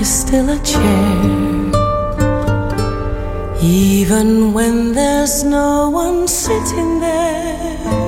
is still a chair. Even when there's no one sitting there.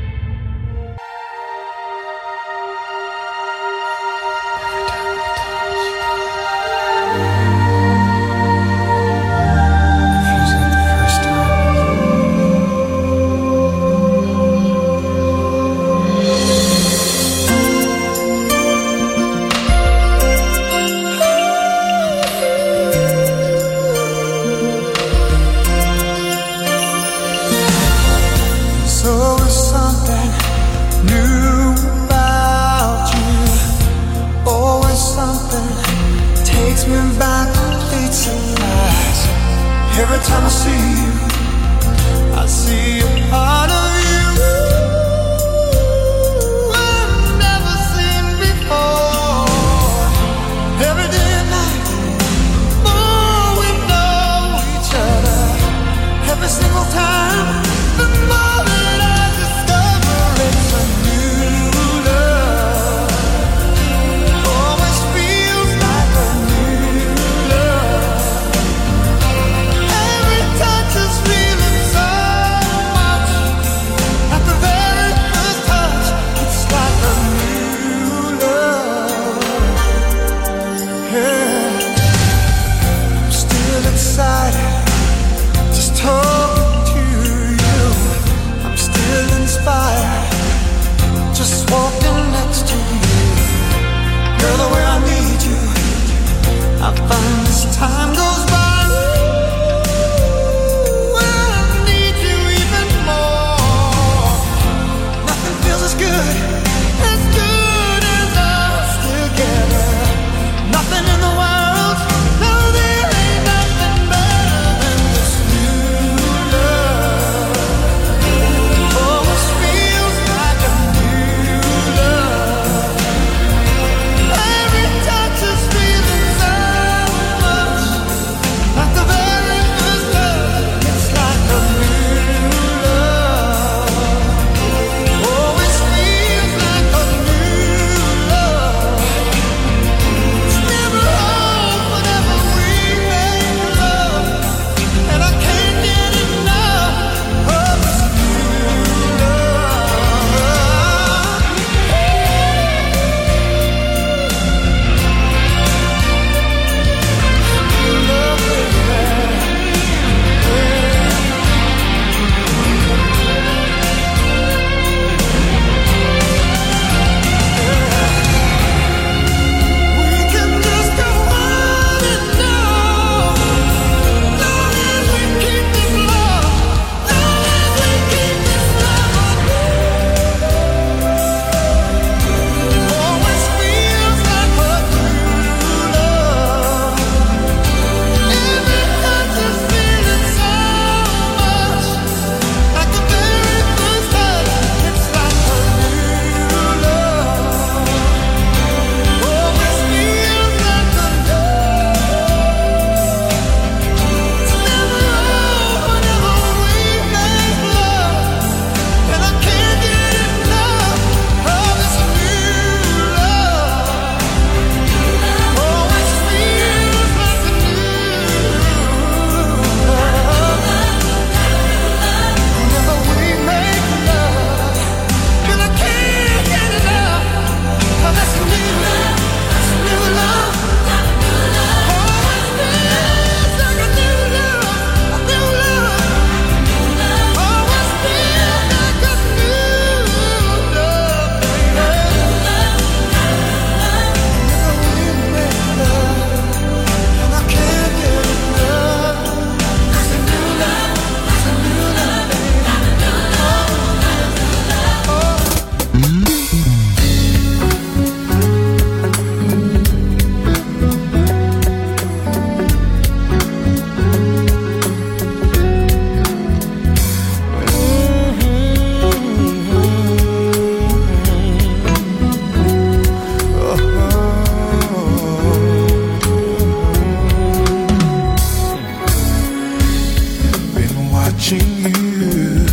watching you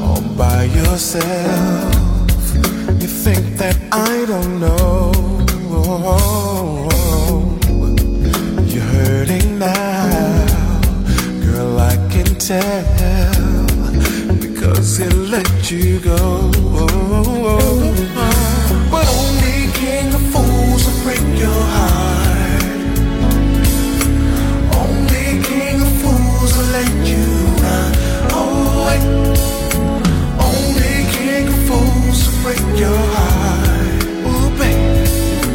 all by yourself. You think that I don't know. You're hurting now, girl. I can tell because it let you go. break your heart, baby,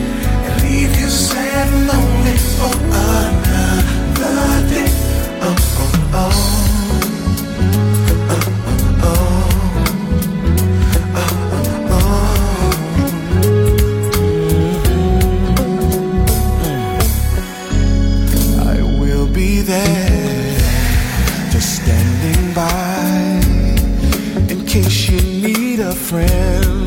and leave you sad and lonely for another day. Oh oh oh. oh, oh, oh I will be there, just standing by in case you need a friend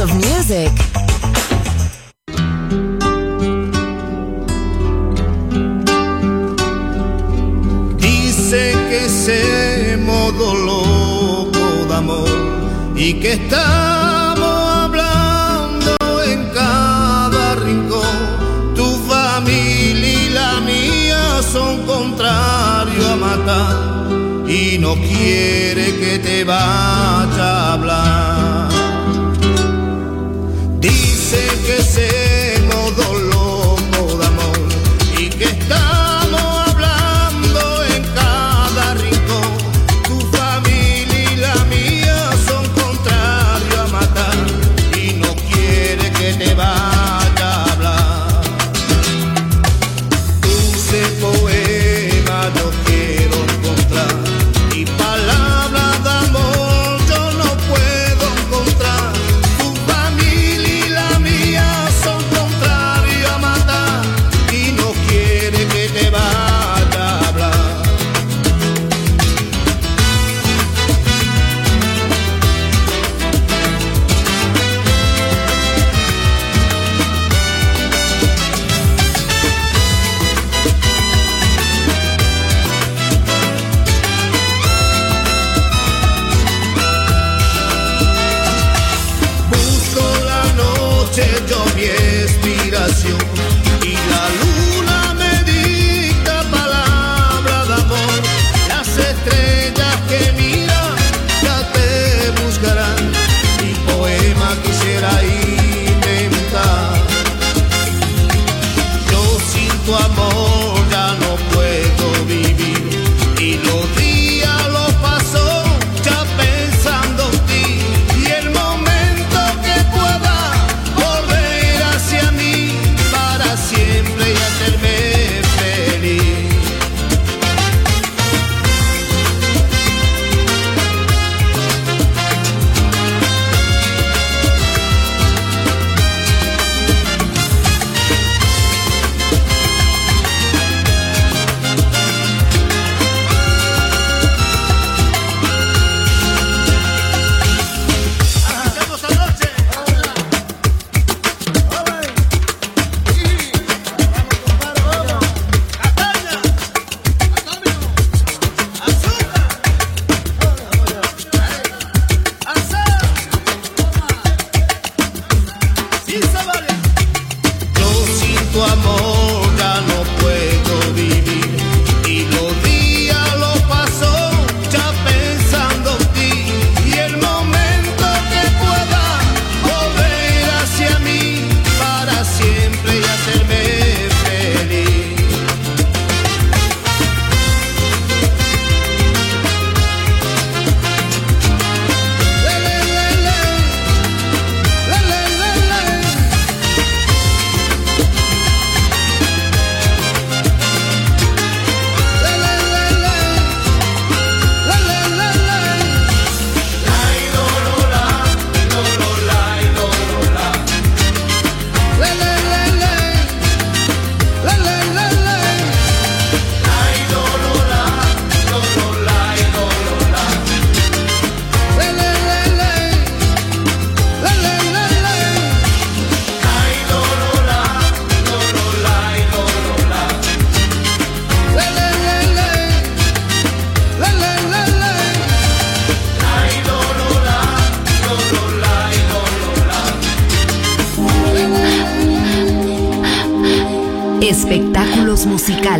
of music. Dice que se modo loco de amor y que estamos hablando en cada rincón. Tu familia y la mía son contrarios a matar y no quiere que te vaya a hablar.